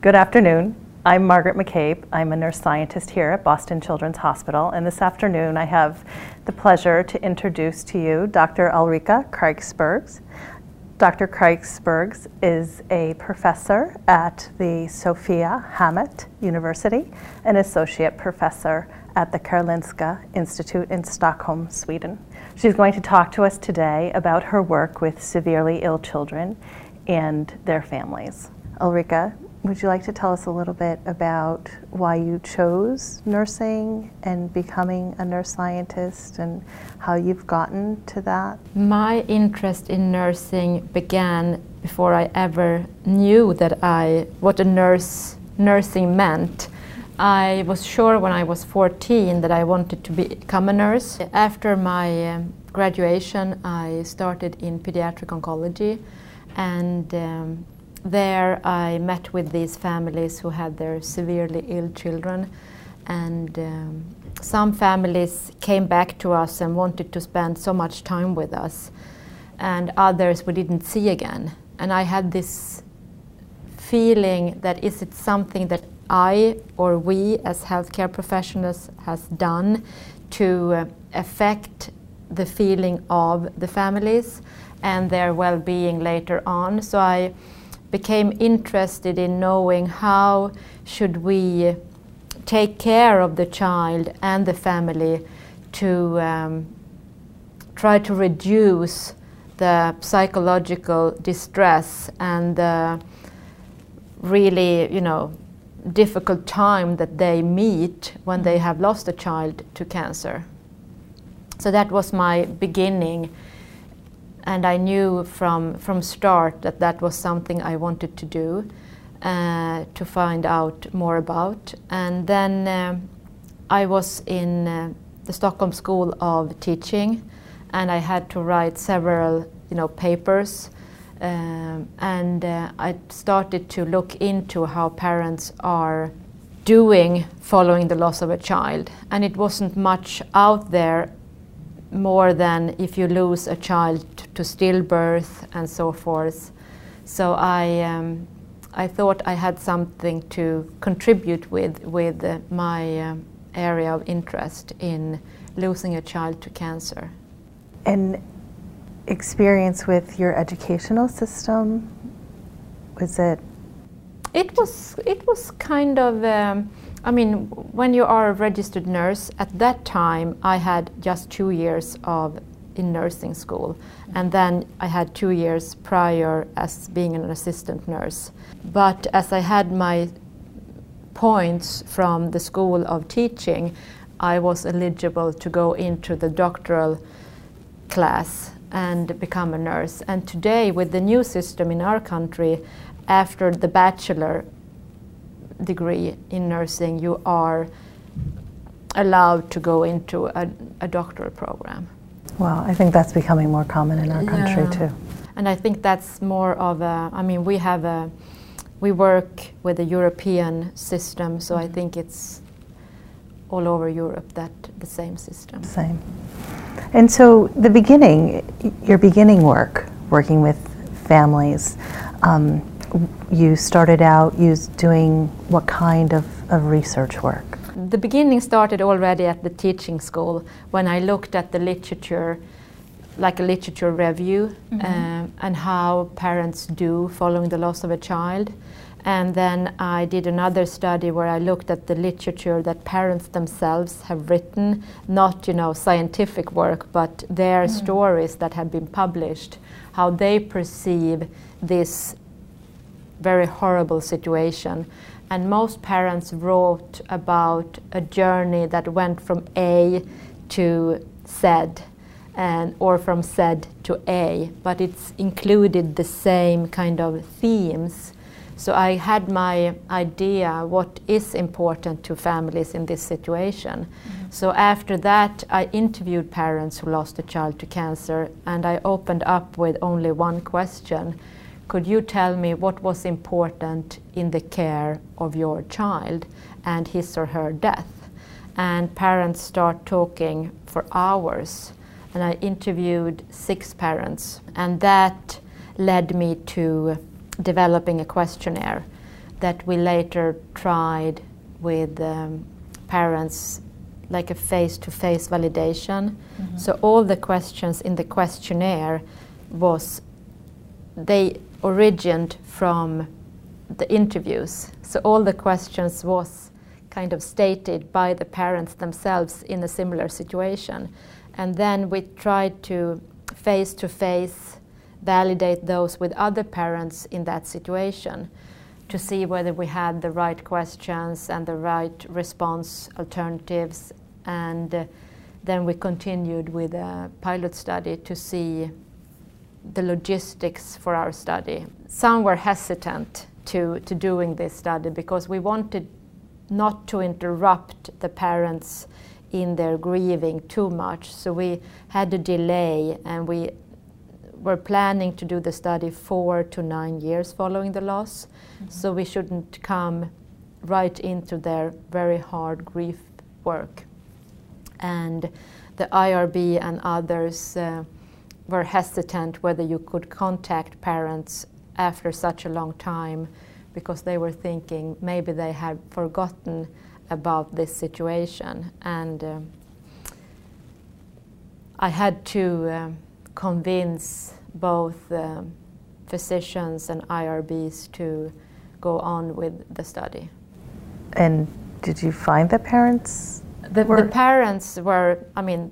Good afternoon. I'm Margaret McCabe. I'm a nurse scientist here at Boston Children's Hospital, and this afternoon I have the pleasure to introduce to you Dr. Ulrika Kreicbergs. Dr. Kreicbergs is a professor at the Sophiahemmet University, an associate professor at the Karolinska Institute in Stockholm, Sweden. She's going to talk to us today about her work with severely ill children and their families. Ulrika, would you like to tell us a little bit about why you chose nursing and becoming a nurse scientist and how you've gotten to that? My interest in nursing began before I ever knew that I what a nurse nursing meant. I was sure when I was 14 that I wanted to become a nurse. After my um, graduation, I started in pediatric oncology and um, there I met with these families who had their severely ill children and um, some families came back to us and wanted to spend so much time with us and others we didn't see again. And I had this feeling that is it something that I or we as healthcare professionals has done to uh, affect the feeling of the families and their well-being later on? So I became interested in knowing how should we take care of the child and the family to um, try to reduce the psychological distress and the really, you know, difficult time that they meet when they have lost a child to cancer. So that was my beginning and I knew from from start that that was something I wanted to do uh, to find out more about. And then uh, I was in uh, the Stockholm School of Teaching, and I had to write several you know papers. Um, and uh, I started to look into how parents are doing following the loss of a child, and it wasn't much out there more than if you lose a child to stillbirth and so forth. So I, um, I thought I had something to contribute with with uh, my uh, area of interest in losing a child to cancer. And experience with your educational system was it? It was. It was kind of. Um, I mean, when you are a registered nurse, at that time I had just two years of in nursing school, and then I had two years prior as being an assistant nurse. But as I had my points from the school of teaching, I was eligible to go into the doctoral class and become a nurse. And today, with the new system in our country, after the bachelor degree in nursing, you are allowed to go into a, a doctoral program. Well, I think that's becoming more common in our country yeah. too. And I think that's more of a, I mean, we have a, we work with a European system, so. I think it's all over Europe that the same system. Same. And so the beginning, your beginning work, working with families, um, you started out you doing what kind of, of research work? The beginning started already at the teaching school when I looked at the literature, like a literature review, mm-hmm. um, and how parents do following the loss of a child. And then I did another study where I looked at the literature that parents themselves have written, not you know scientific work, but their mm. stories that have been published, how they perceive this very horrible situation. And most parents wrote about a journey that went from A to Z, and, or from Z to A, but it's included the same kind of themes. So I had my idea what is important to families in this situation. Mm -hmm. So after that, I interviewed parents who lost a child to cancer, and I opened up with only one question. Could you tell me what was important in the care of your child and his or her death? And parents start talking for hours. And I interviewed six parents, and that led me to developing a questionnaire that we later tried with um, parents like a face-to-face validation. Mm-hmm. So all the questions in the questionnaire was they originated from the interviews. So all the questions was kind of stated by the parents themselves in a similar situation. And then we tried to face to face validate those with other parents in that situation to see whether we had the right questions and the right response alternatives. And uh, then we continued with a pilot study to see the logistics for our study. Some were hesitant to, to doing this study because we wanted not to interrupt the parents in their grieving too much. So we had a delay and we were planning to do the study four to nine years following the loss. Mm-hmm. So we shouldn't come right into their very hard grief work. And the IRB and others uh, were hesitant whether you could contact parents after such a long time because they were thinking maybe they had forgotten about this situation. And uh, I had to uh, convince both uh, physicians and IRBs to go on with the study. And did you find the parents? The, the parents were, I mean,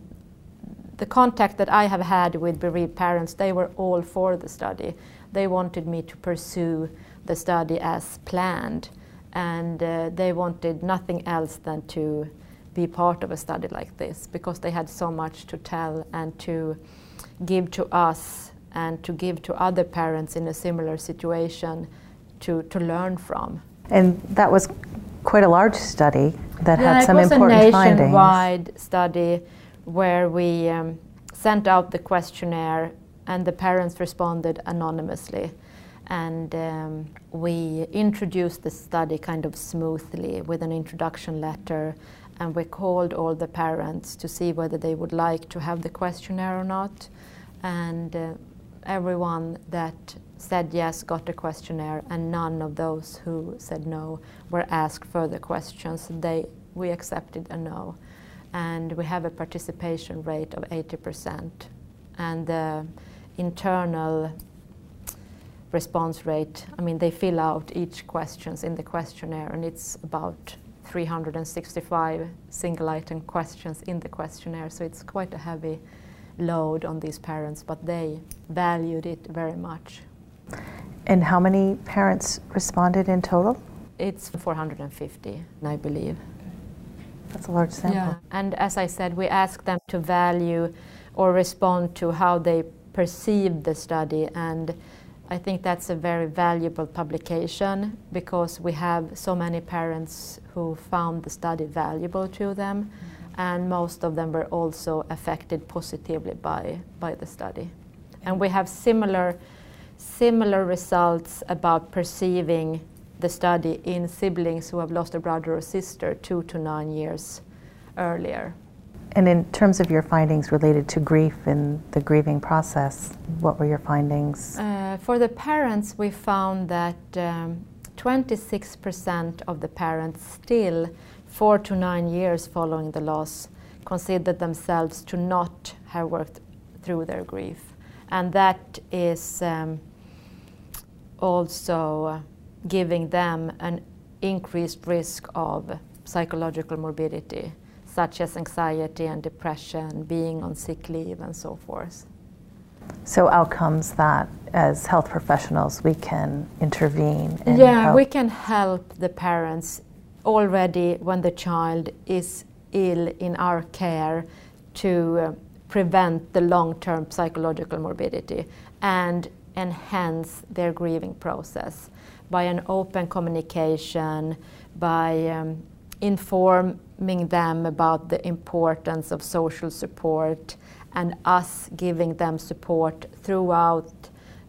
the contact that I have had with bereaved parents, they were all for the study. They wanted me to pursue the study as planned, and uh, they wanted nothing else than to be part of a study like this because they had so much to tell and to give to us and to give to other parents in a similar situation to, to learn from. And that was quite a large study that yeah, had some important findings. It was a nationwide study where we um, sent out the questionnaire and the parents responded anonymously. And um, we introduced the study kind of smoothly with an introduction letter and we called all the parents to see whether they would like to have the questionnaire or not. And uh, everyone that said yes got a questionnaire, and none of those who said no were asked further questions. They, we accepted a no. And we have a participation rate of 80%. And the internal response rate, I mean, they fill out each questions in the questionnaire, and it's about 365 single item questions in the questionnaire, so it's quite a heavy load on these parents, but they valued it very much. And how many parents responded in total? It's 450, I believe. That's a large sample. Yeah. And as I said, we asked them to value or respond to how they perceived the study. And I think that's a very valuable publication because we have so many parents who found the study valuable to them. Mm-hmm and most of them were also affected positively by, by the study. And we have similar, similar results about perceiving the study in siblings who have lost a brother or sister two to nine years earlier. And in terms of your findings related to grief and the grieving process, what were your findings? Uh, for the parents, we found that 26% um, of the parents still four to nine years following the loss considered themselves to not have worked through their grief. And that is um, also uh, giving them an increased risk of psychological morbidity, such as anxiety and depression, being on sick leave, and so forth. So, outcomes that as health professionals we can intervene. yeah, help. we can help the parents already when the child is ill in our care to uh, prevent the long-term psychological morbidity and enhance their grieving process by an open communication, by um, informing them about the importance of social support and us giving them support throughout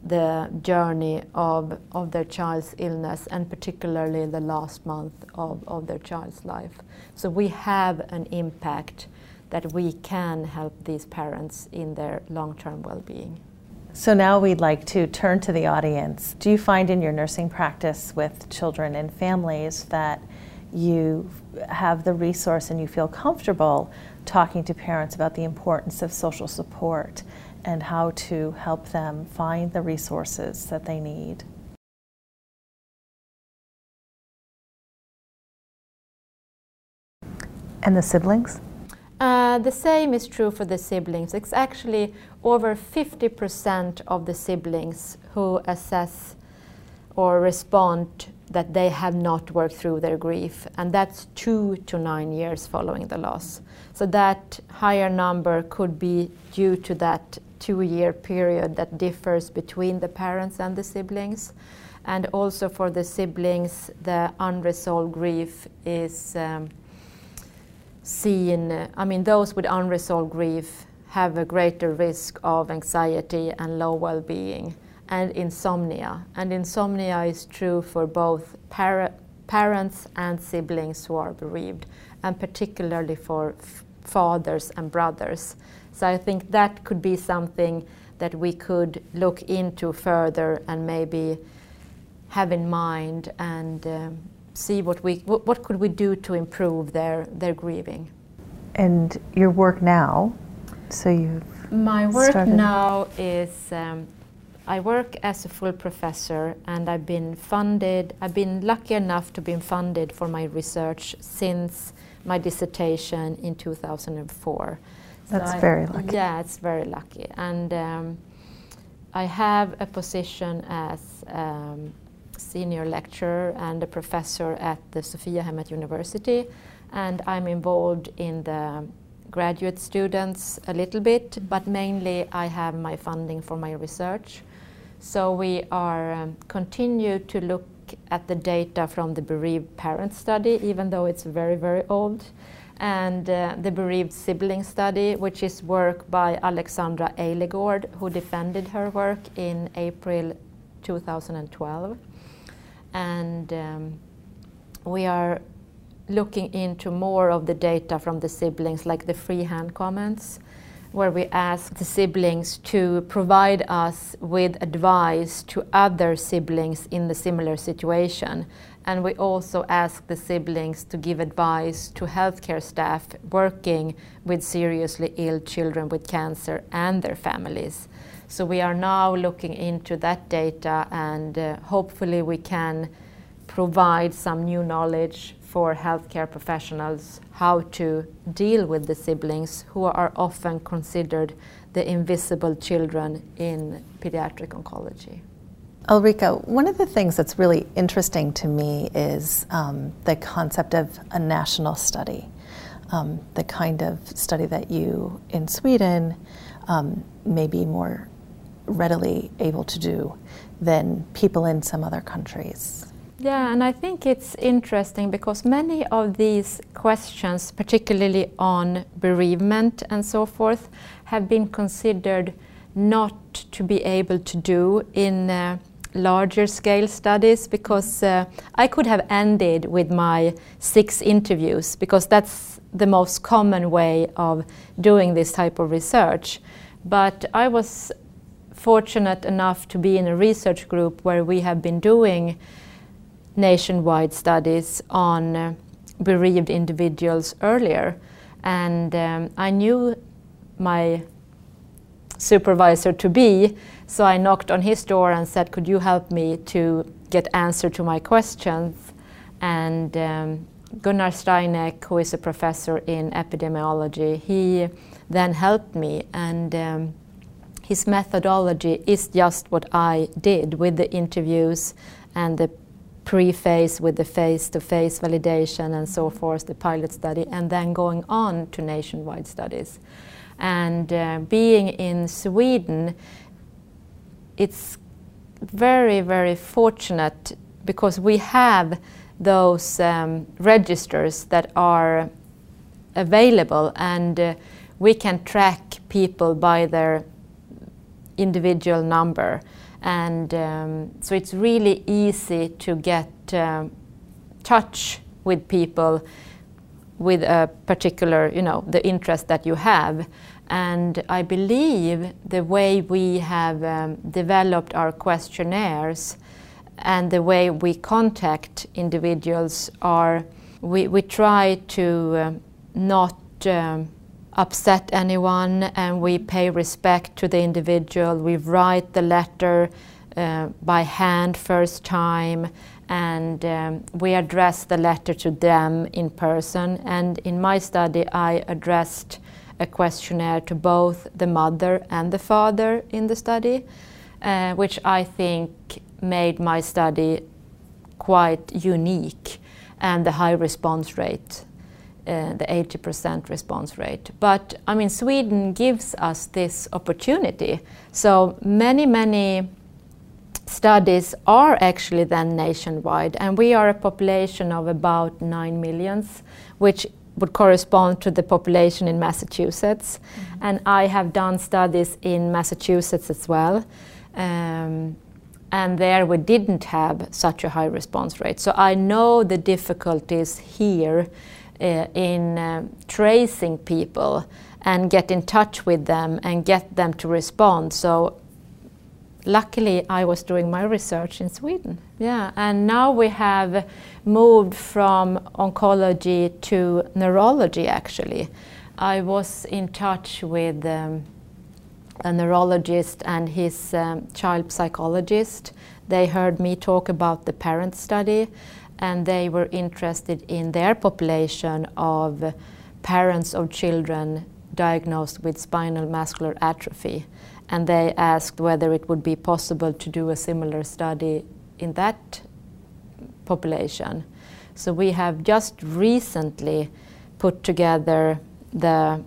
the journey of, of their child's illness and particularly the last month of, of their child's life. So we have an impact that we can help these parents in their long term well being. So now we'd like to turn to the audience. Do you find in your nursing practice with children and families that you have the resource and you feel comfortable talking to parents about the importance of social support and how to help them find the resources that they need? And the siblings? Uh, the same is true for the siblings. It's actually over 50% of the siblings who assess or respond that they have not worked through their grief, and that's two to nine years following the loss. So that higher number could be due to that two year period that differs between the parents and the siblings. And also for the siblings, the unresolved grief is. Um, seen, I mean, those with unresolved grief have a greater risk of anxiety and low well being and insomnia. And insomnia is true for both para- parents and siblings who are bereaved, and particularly for fathers and brothers. So I think that could be something that we could look into further and maybe have in mind and um, see what we what, what could we do to improve their their grieving. And your work now, so you've my work started. now is um, I work as a full professor and I've been funded. I've been lucky enough to be funded for my research since my dissertation in 2004. That's I- very lucky. Yeah, it's very lucky. And um, I have a position as um, senior lecturer and a professor at the Sophiahemmet University, and I'm involved in the graduate students a little bit, but mainly I have my funding for my research. So we are um, continue to look at the data from the bereaved parent study, even though it's very very old, and uh, the bereaved sibling study, which is work by Alexandra Eilegård, who defended her work in April 2012, and um, we are looking into more of the data from the siblings, like the freehand comments, where we ask the siblings to provide us with advice to other siblings in the similar situation. And we also ask the siblings to give advice to healthcare staff working with seriously ill children with cancer and their families. So we are now looking into that data and uh, hopefully we can provide some new knowledge for healthcare professionals how to deal with the siblings who are often considered the invisible children in pediatric oncology. Ulrika, one of the things that's really interesting to me is um, the concept of a national study, um, the kind of study that you in Sweden um, may be more readily able to do than people in some other countries. Yeah, and I think it's interesting because many of these questions, particularly on bereavement and so forth, have been considered not to be able to do in uh, larger scale studies because uh, I could have ended with my six interviews because that's the most common way of doing this type of research. But I was fortunate enough to be in a research group where we have been doing nationwide studies on uh, bereaved individuals earlier. And um, I knew my supervisor to be, so I knocked on his door and said, Could you help me to get answer to my questions? And um, Gunnar Steineck, who is a professor in epidemiology, he then helped me. And um, his methodology is just what I did with the interviews and the pre-phase with the face-to-face validation and so forth, the pilot study, and then going on to nationwide studies. And uh, being in Sweden, it's very, very fortunate because we have those um, registers that are available and uh, we can track people by their individual number. And um, so it's really easy to get um, touch with people with a particular you know the interest that you have. And I believe the way we have um, developed our questionnaires and the way we contact individuals are we, we try to um, not um, upset anyone and we pay respect to the individual. We write the letter uh, by hand first time and um, we address the letter to them in person. And in my study, I addressed a questionnaire to both the mother and the father in the study, uh, which I think made my study quite unique and the high response rate, uh, the 80% response rate. But I mean, Sweden gives us this opportunity. So many, many studies are actually then nationwide, and we are a population of about 9 millions, which would correspond to the population in Massachusetts. Mm-hmm. And I have done studies in Massachusetts as well. Um, and there we didn't have such a high response rate. So I know the difficulties here in uh, tracing people and get in touch with them and get them to respond. So luckily I was doing my research in Sweden. Yeah, and now we have moved from oncology to neurology actually. I was in touch with um, a neurologist and his um, child psychologist. They heard me talk about the parent study and they were interested in their population of parents of children diagnosed with spinal muscular atrophy and they asked whether it would be possible to do a similar study in that population. So we have just recently put together the,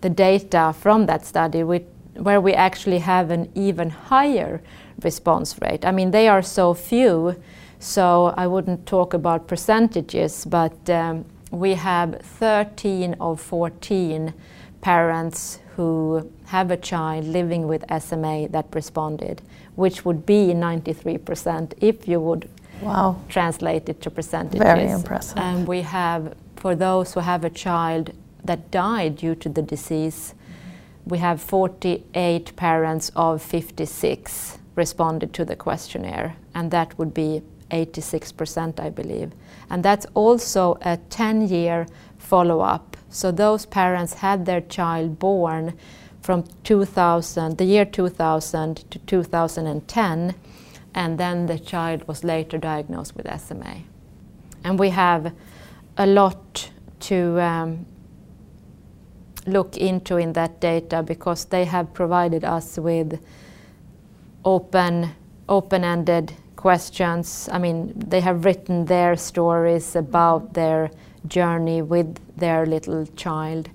the data from that study where we actually have an even higher response rate. I mean, they are so few, so I wouldn't talk about percentages, but um, we have 13 of 14 parents who have a child living with SMA that responded, which would be 93% if you would wow. translate it to percentages. Very impressive. And we have, for those who have a child that died due to the disease, we have 48 parents of 56 responded to the questionnaire, and that would be 86%, I believe. And that's also a 10 year follow up. So those parents had their child born from 2000, the year 2000 to 2010, and then the child was later diagnosed with SMA. And we have a lot to um, look into in that data because they have provided us with open, open-ended questions. I mean, they have written their stories about their journey with their little child.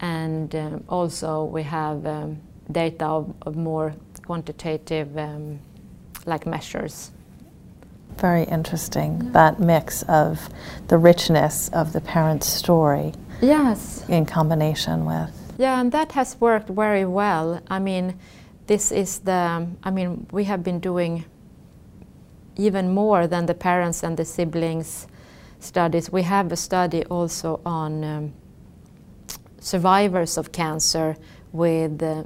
And um, also we have um, data of, of, more quantitative um, like measures. Very interesting, yeah. that mix of the richness of the parent's story. Yes. In combination with. Yeah, and that has worked very well. I mean, this is the, I mean, we have been doing even more than the parents and the siblings studies. We have a study also on um, survivors of cancer with uh,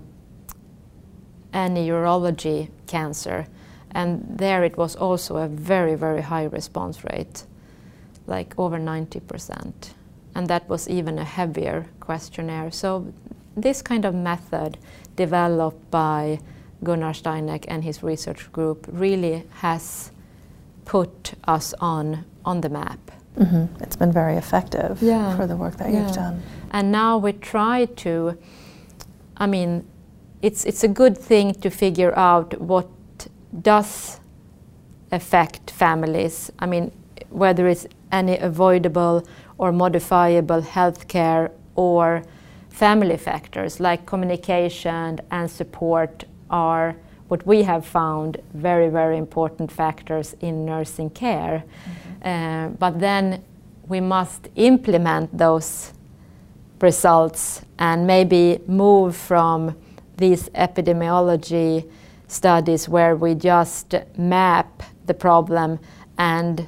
any urology cancer. And there it was also a very, very high response rate, like over 90%. And that was even a heavier questionnaire. So this kind of method developed by Gunnar Steineck and his research group really has put us on, on the map. Mm-hmm. It's been very effective yeah. for the work that yeah. you've done. And now we try to, I mean, it's, it's a good thing to figure out what does affect families. I mean, whether it's any avoidable or modifiable healthcare or family factors like communication and support are what we have found very, very important factors in nursing care. Mm-hmm. Uh, but then we must implement those results and maybe move from these epidemiology studies where we just map the problem and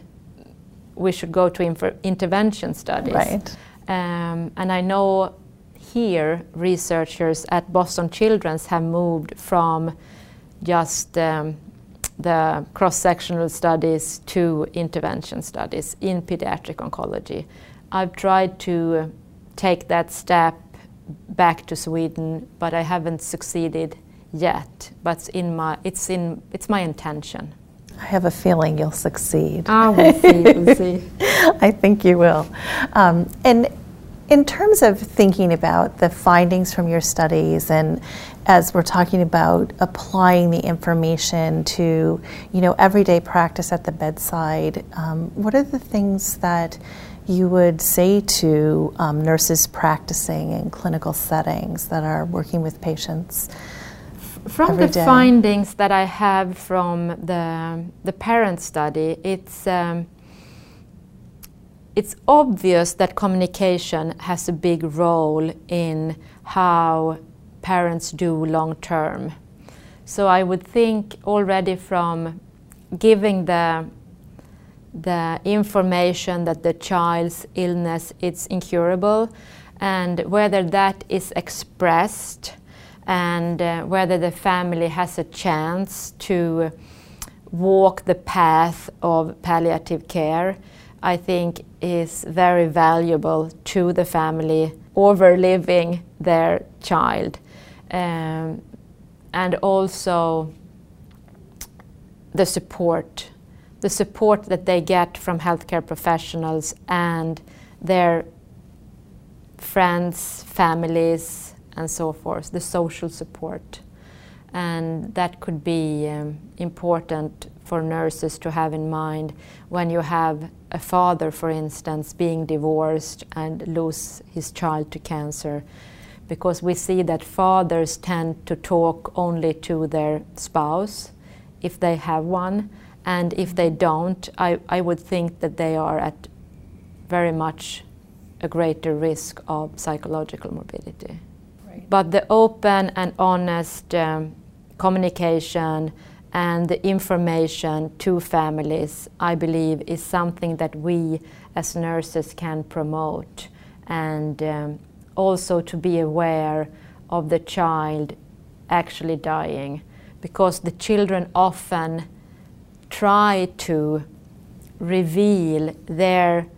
we should go to intervention studies. Right. Um, and I know here researchers at Boston Children's have moved from just um, the cross-sectional studies to intervention studies in pediatric oncology. I've tried to take that step back to Sweden, but I haven't succeeded yet. But in my, it's in, it's my intention. I have a feeling you'll succeed. Ah, we'll see. We'll see. I think you will. Um, and in terms of thinking about the findings from your studies and as we're talking about applying the information to you know everyday practice at the bedside um, what are the things that you would say to um, nurses practicing in clinical settings that are working with patients from the day? findings that I have from the the parent study, it's um, it's obvious that communication has a big role in how parents do long term. So I would think already from giving the the information that the child's illness is incurable and whether that is expressed and uh, whether the family has a chance to walk the path of palliative care I think is very valuable to the family overliving their child. Um, and also the support, the support that they get from healthcare professionals and their friends, families, and so forth, the social support. And that could be um, important for nurses to have in mind when you have a father, for instance, being divorced and lose his child to cancer. Because we see that fathers tend to talk only to their spouse if they have one, and if they don't, I, I would think that they are at very much a greater risk of psychological morbidity. Right. But the open and honest um, communication and the information to families, I believe, is something that we as nurses can promote. And um, also to be aware of the child actually dying, because the children often try to reveal their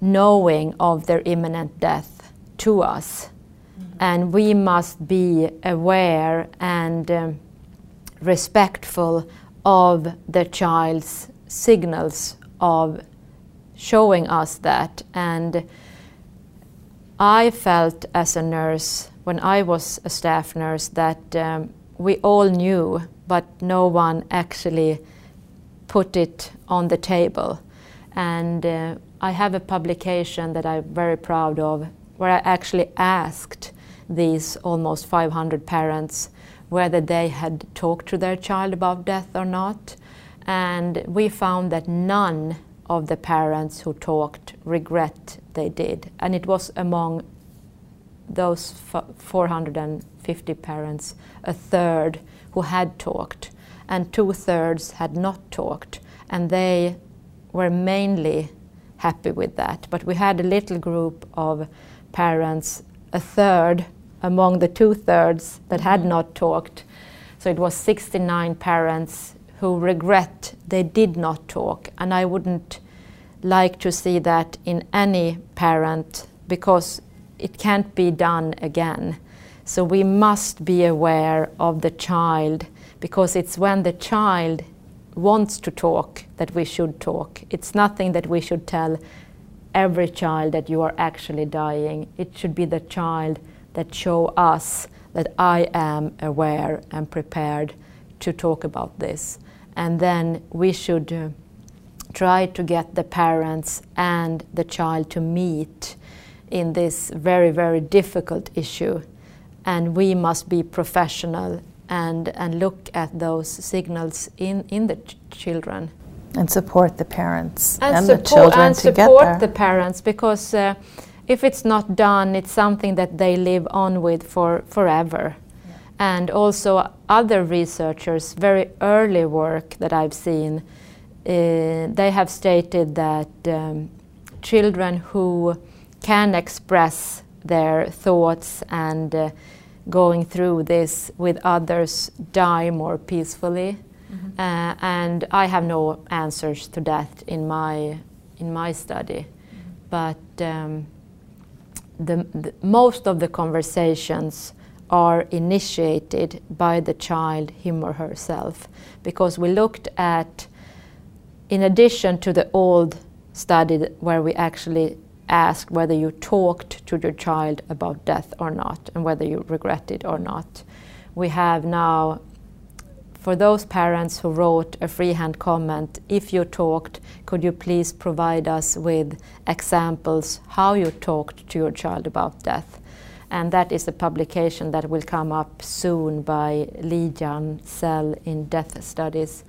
knowing of their imminent death to us. Mm-hmm. And we must be aware and um, respectful of the child's signals of showing us that. And I felt as a nurse, when I was a staff nurse, that um, we all knew, but no one actually put it on the table. And uh, I have a publication that I'm very proud of where I actually asked these almost 500 parents whether they had talked to their child about death or not. And we found that none of the parents who talked regret they did. And it was among those 450 parents, a third who had talked, and two thirds had not talked. And they were mainly happy with that. But we had a little group of parents, a third among the two thirds that had mm-hmm. not talked. So it was 69 parents who regret they did not talk. And I wouldn't like to see that in any parent because it can't be done again. So we must be aware of the child because it's when the child wants to talk that we should talk. It's nothing that we should tell every child that you are actually dying. It should be the child that show us that I am aware and prepared to talk about this. And then we should uh, try to get the parents and the child to meet in this very, very difficult issue. And we must be professional and, and look at those signals in, in the ch- children. And support the parents and, and support, the children and to support the parents because uh, if it's not done, it's something that they live on with for forever. Yeah. And also, other researchers, very early work that I've seen, uh, they have stated that um, children who can express their thoughts and uh, going through this with others die more peacefully. Mm-hmm. Uh, and I have no answers to that in my in my study, mm-hmm. but um, the, the, most of the conversations are initiated by the child, him or herself, because we looked at, in addition to the old study where we actually asked whether you talked to your child about death or not and whether you regret it or not. We have now, for those parents who wrote a freehand comment, if you talked, could you please provide us with examples how you talked to your child about death? And that is a publication that will come up soon by Li Jalmsell in Death Studies.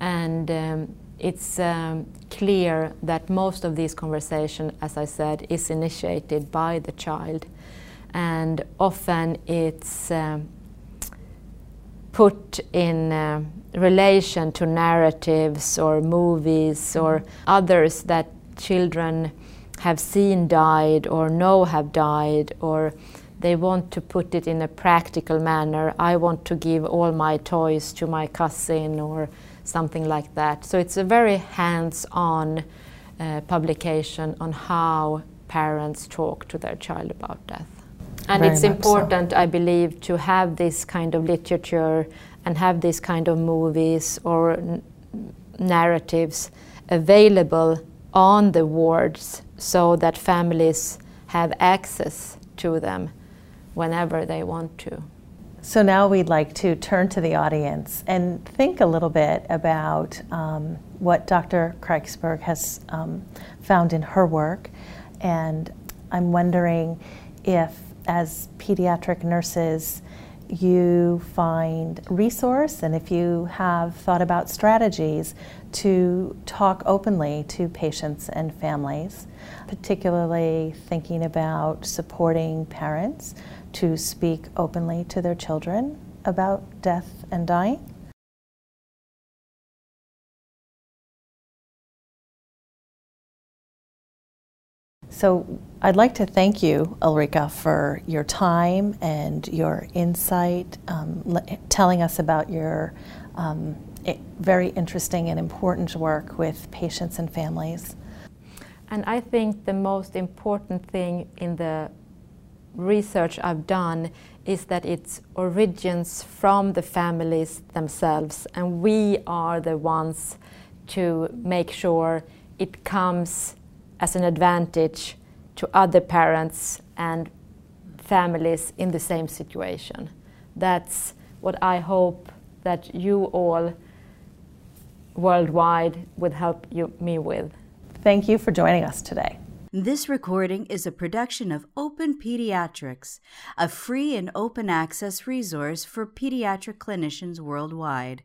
And um, it's um, clear that most of these conversation, as I said, is initiated by the child, and often it's um, put in uh, relation to narratives or movies or others that children have seen died or know have died or they want to put it in a practical manner. I want to give all my toys to my cousin or something like that. So it's a very hands-on uh, publication on how parents talk to their child about death. And very it's important, so. I believe, to have this kind of literature and have this kind of movies or n- narratives available on the wards so that families have access to them whenever they want to. So now we'd like to turn to the audience and think a little bit about um, what Dr. Kreicberg has um, found in her work. And I'm wondering if, as pediatric nurses, you find resource and if you have thought about strategies to talk openly to patients and families, particularly thinking about supporting parents to speak openly to their children about death and dying? So, I'd like to thank you, Ulrika, for your time and your insight, um, telling us about your um, very interesting and important work with patients and families. And I think the most important thing in the research I've done is that it origins from the families themselves, and we are the ones to make sure it comes as an advantage to other parents and families in the same situation. That's what I hope that you all worldwide would help you, me with. Thank you for joining us today. This recording is a production of Open Pediatrics, a free and open access resource for pediatric clinicians worldwide.